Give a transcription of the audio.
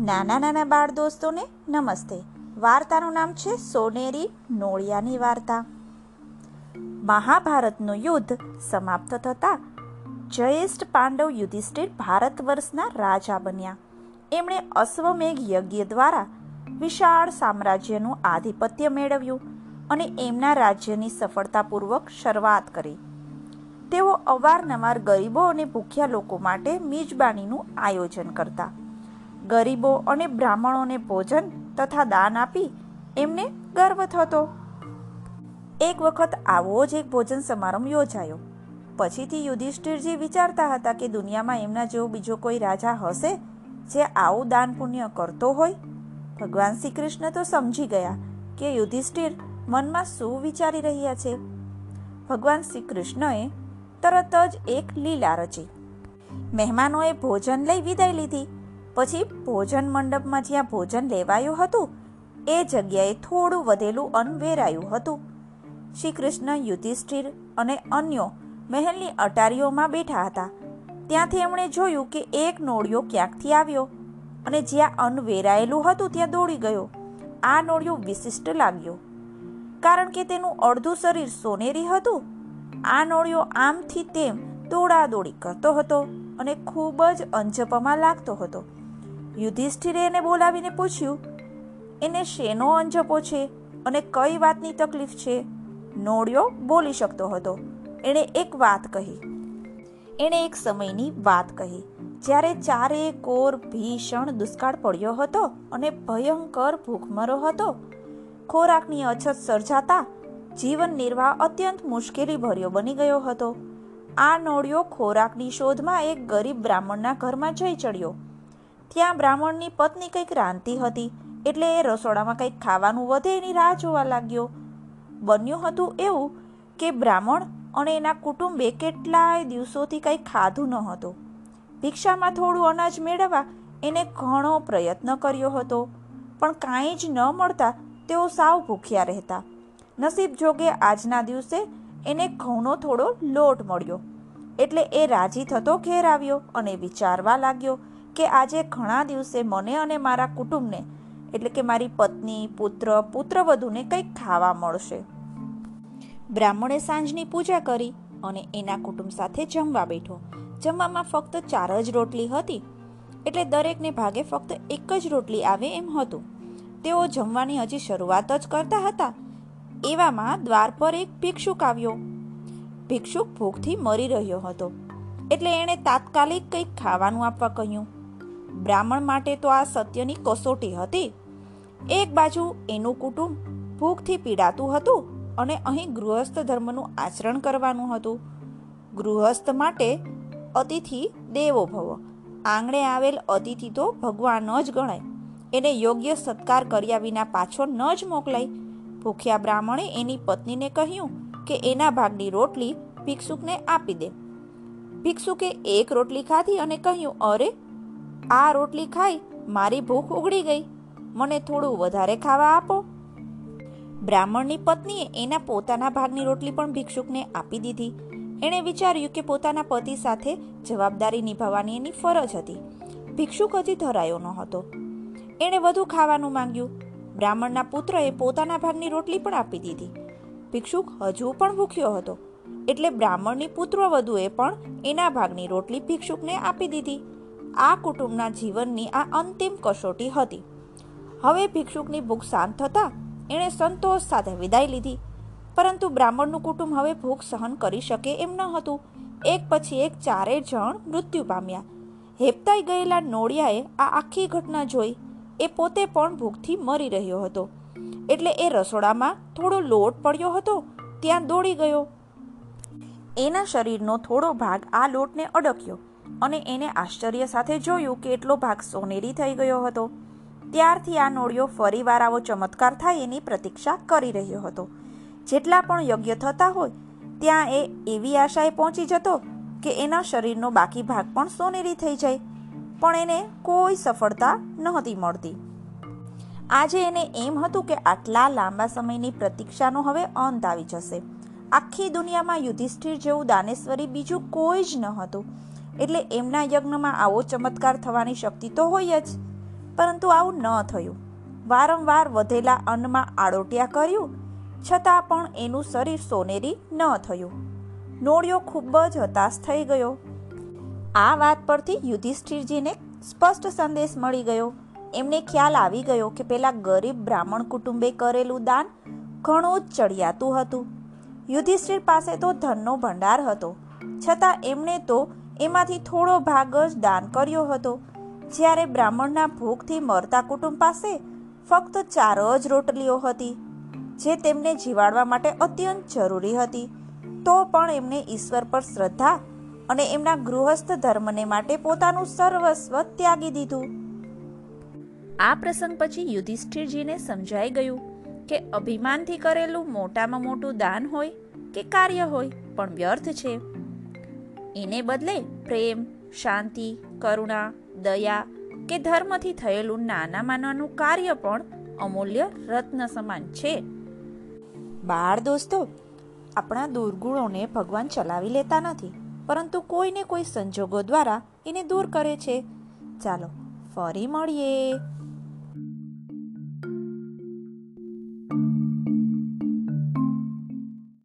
નાના નાના બાળ દોસ્તોને નમસ્તે. વાર્તાનું નામ છે સોનેરી નોળિયાની વાર્તા. મહાભારતનું યુદ્ધ સમાપ્ત થતાં જયેષ્ઠ પાંડવ યુધિષ્ઠિર ભારત વર્ષના રાજા બન્યા. એમણે અશ્વમેઘ યજ્ઞ દ્વારા વિશાળ સામ્રાજ્યનું આધિપત્ય મેળવ્યું અને એમના રાજ્યની સફળતાપૂર્વક શરૂઆત કરી. તેઓ અવારનવાર ગરીબો અને ભૂખ્યા લોકો માટે મીજબાણીનું આયોજન કરતા. ગરીબો અને બ્રાહ્મણોને ભોજન તથા દાન આપી એમને ગર્વ થતો. એક વખત આવો જ એક ભોજન સમારંભ યોજાયો. પછીથી યુધિષ્ઠિરજી વિચારતા હતા કે દુનિયામાં એમના જેવો બીજો કોઈ રાજા હશે જે આવું દાન પુણ્ય કરતો હોય, ભગવાન શ્રી કૃષ્ણ તો સમજી ગયા કે યુધિષ્ઠિર મનમાં શું વિચારી રહ્યા છે. ભગવાન શ્રી કૃષ્ણએ તરત જ એક લીલા રચી. મહેમાનોએ ભોજન લઈ વિદાય લીધી. પછી ભોજન મંડપમાં જ્યાં ભોજન લેવાયું હતું, એ જગ્યાએ થોડું વધેલું અન્ન વેરાયું હતું. શ્રી કૃષ્ણ યુધિષ્ઠિર અને અન્યો મહેલની અટારીઓમાં બેઠા હતા. ત્યાંથી એમણે જોયું કે એક નોળિયો ક્યાંકથી આવ્યો અને જ્યાં અન્ન વેરાયેલું હતું ત્યાં દોડી ગયો. આ નોળિયો વિશિષ્ટ લાગ્યો. કારણ કે તેનું અડધું શરીર સોનેરી હતું. આ નોળિયો આમથી તેમ દોડાદોડી કરતો હતો અને ખૂબ જ અંજપમાં લાગતો હતો. યુધિષ્ઠિરે એને બોલાવીને પૂછ્યું, એને શેનો અંજપો છે અને કઈ વાતની તકલીફ છે? નોળિયો બોલી શકતો હતો. એણે એક વાત કહી. એણે એક સમયની વાત કહી. જ્યારે ચારે કોર ભીષણ દુષ્કાળ પડ્યો હતો અને ભયંકર ભૂખમરો હતો, ખોરાકની અછત સર્જાતા જીવન નિર્વાહ અત્યંત મુશ્કેલી ભર્યો બની ગયો હતો. આ નોળિયો ખોરાકની શોધમાં એક ગરીબ બ્રાહ્મણના ઘરમાં જઈ ચડ્યો. ત્યાં બ્રાહ્મણની પત્ની કંઈક રાંધતી હતી, એટલે એ રસોડામાં કંઈક ખાવાનું વધે એની રાહ જોવા લાગ્યો. બન્યું હતું એવું કે બ્રાહ્મણ અને એના કુટુંબે કેટલાય દિવસોથી કંઈ ખાધું ન હતું. ભિક્ષામાં થોડું અનાજ મેળવવા એને ઘણો પ્રયત્ન કર્યો હતો, પણ કાંઈ જ ન મળતા તેઓ સાવ ભૂખ્યા રહેતા. નસીબ જોગે આજના દિવસે એને ઘઉંનો થોડો લોટ મળ્યો, એટલે એ રાજી થતો ઘેર આવ્યો અને વિચારવા લાગ્યો કે આજે ઘણા દિવસે મને અને મારા કુટુંબને, એટલે કે મારી પત્ની, પુત્ર, પુત્રવધુને કંઈક ખાવા મળશે. બ્રાહ્મણે સાંજની પૂજા કરી અને એના કુટુંબ સાથે જમવા બેઠો. જમવામાં ફક્ત ચાર જ રોટલી હતી, એટલે દરેકને ભાગે ફક્ત એક જ રોટલી આવે એમ હતું. તેઓ જમવાની હજી શરૂઆત જ કરતા હતા. એવામાં દ્વાર પર એક ભિક્ષુક આવ્યો. ભિક્ષુક ભૂખથી મરી રહ્યો હતો, એટલે એણે તાત્કાલિક કંઈક ખાવાનું આપવા કહ્યું. બ્રાહ્મણ માટે તો આ સત્યની કસોટી હતી. એક બાજુ એનું કુટુંબ ભૂખથી પીડાતું હતું અને અહીં ગૃહસ્થ ધર્મનું આચરણ કરવાનું હતું. ગૃહસ્થ માટે અતિથિ દેવો ભવ. આંગણે આવેલ અતિથિ તો ભગવાન જ ગણાય. એને યોગ્ય સત્કાર કર્યા વિના પાછો ન જ મોકલાય. ભૂખ્યા બ્રાહ્મણે એની પત્નીને કહ્યું કે એના ભાગની રોટલી ભિક્ષુકને આપી દે. ભિક્ષુકે એક રોટલી ખાધી અને કહ્યું, અરે આ રોટલી ખાઈ મારી ભૂખ ઉગડી ગઈ. મને થોડું વધારે ખાવા આપો. બ્રાહ્મણની પત્નીએ એના પોતાના ભાગની રોટલી પણ ભિક્ષુકને આપી દીધી. એણે વિચાર્યું કે પોતાના પતિ સાથે જવાબદારી નિભાવવાની એની ફરજ હતી. ભિક્ષુક હજી ધરાયો ન હતો. એણે વધુ ખાવાનું માંગ્યું. બ્રાહ્મણના પુત્રએ પોતાના ભાગની રોટલી પણ આપી દીધી. ભિક્ષુક હજુ પણ ભૂખ્યો હતો. એટલે બ્રાહ્મણની પુત્રવધુએ પણ એના ભાગની રોટલી ભિક્ષુકને આપી દીધી. આ કુટુંબના જીવનની આ અંતિમ કસોટી હતી. હવે ભિક્ષુકની ભૂખ શાંત થતાં એણે સંતોષ સાથે વિદાય લીધી. પરંતુ બ્રાહ્મણનું કુટુંબ હવે ભૂખ સહન કરી શકે એમ ન હતું. એક પછી એક ચારે જણ મૃત્યુ પામ્યા. હેપતાઈ ગયેલા નોળિયાએ આ આખી ઘટના જોઈ. એ પોતે પણ ભૂખથી મરી રહ્યો હતો. એટલે એ રસોડામાં થોડો લોટ પડ્યો હતો. ત્યાં દોડી ગયો. એના શરીરનો થોડો ભાગ આ લોટને અડક્યો. અને એને આશ્ચર્ય સાથે જોયું કે એટલો ભાગ સોનેરી થઈ ગયો હતો. ત્યારથી આ નોળિયો ફરીવાર આવો ચમત્કાર થાય એની પ્રતીક્ષા કરી રહ્યો હતો. જેટલા પણ યોગ્ય થતા હોય, ત્યાં એ એવી આશાએ પહોંચી જતો કે એના શરીરનો બાકી ભાગ પણ સોનેરી થઈ જાય, પણ એને કોઈ સફળતા નહોતી મળતી. આજે એને એમ હતું કે આટલા લાંબા સમયની પ્રતીક્ષાનો હવે અંત આવી જશે. આખી દુનિયામાં યુધિષ્ઠિર જેવું દાનેશ્વરી બીજું કોઈ જ ન હતું. એટલે એમના યજ્ઞમાં આવો ચમત્કાર થવાની શક્તિ તો હોય જ. પરંતુ આવું ન થયું. વારંવાર વધેલા અન્નમાં આડોટિયા કર્યું, છતાં પણ એનું શરીર સોનેરી ન થયું. નોળિયો ખૂબ જ હતાશ થઈ ગયો. આ વાત પરથી યુધિષ્ઠિરજીને સ્પષ્ટ સંદેશ મળી ગયો. એમને ખ્યાલ આવી ગયો કે પેલા ગરીબ બ્રાહ્મણ કુટુંબે કરેલું દાન ઘણું જ ચડિયાતું હતું. યુધિષ્ઠિર પાસે તો ધનનો ભંડાર હતો. છતાં એમણે તો એમાંથી થોડો ભાગ જ દાન કર્યો હતો. જ્યારે બ્રાહ્મણના ભૂખથી મરતા કુટુંબ પાસે ફક્ત ચાર જ રોટલીઓ હતી, જે તેમને જીવાડવા માટે અત્યંત જરૂરી હતી. તો પણ એમણે ઈશ્વર પર શ્રદ્ધા અને એમના ગૃહસ્થ ધર્મને માટે પોતાનું સર્વસ્વ ત્યાગી દીધું. આ પ્રસંગ પછી યુધિષ્ઠિરજીને સમજાઈ ગયું કે અભિમાનથી કરેલું મોટામાં મોટું દાન હોય કે કાર્ય હોય પણ વ્યર્થ છે. એને બદલે પ્રેમ, શાંતિ, કરુણા, દયા કે ધર્મથી થયેલું નાના માનવાનું કાર્ય પણ અમૂલ્ય રત્ન સમાન છે. બાળ દોસ્તો, આપણા દુર્ગુણોને ભગવાન ચલાવી લેતા નથી, પરંતુ કોઈને કોઈ સંજોગો દ્વારા એને દૂર કરે છે. ચાલો, ફરી મળીએ.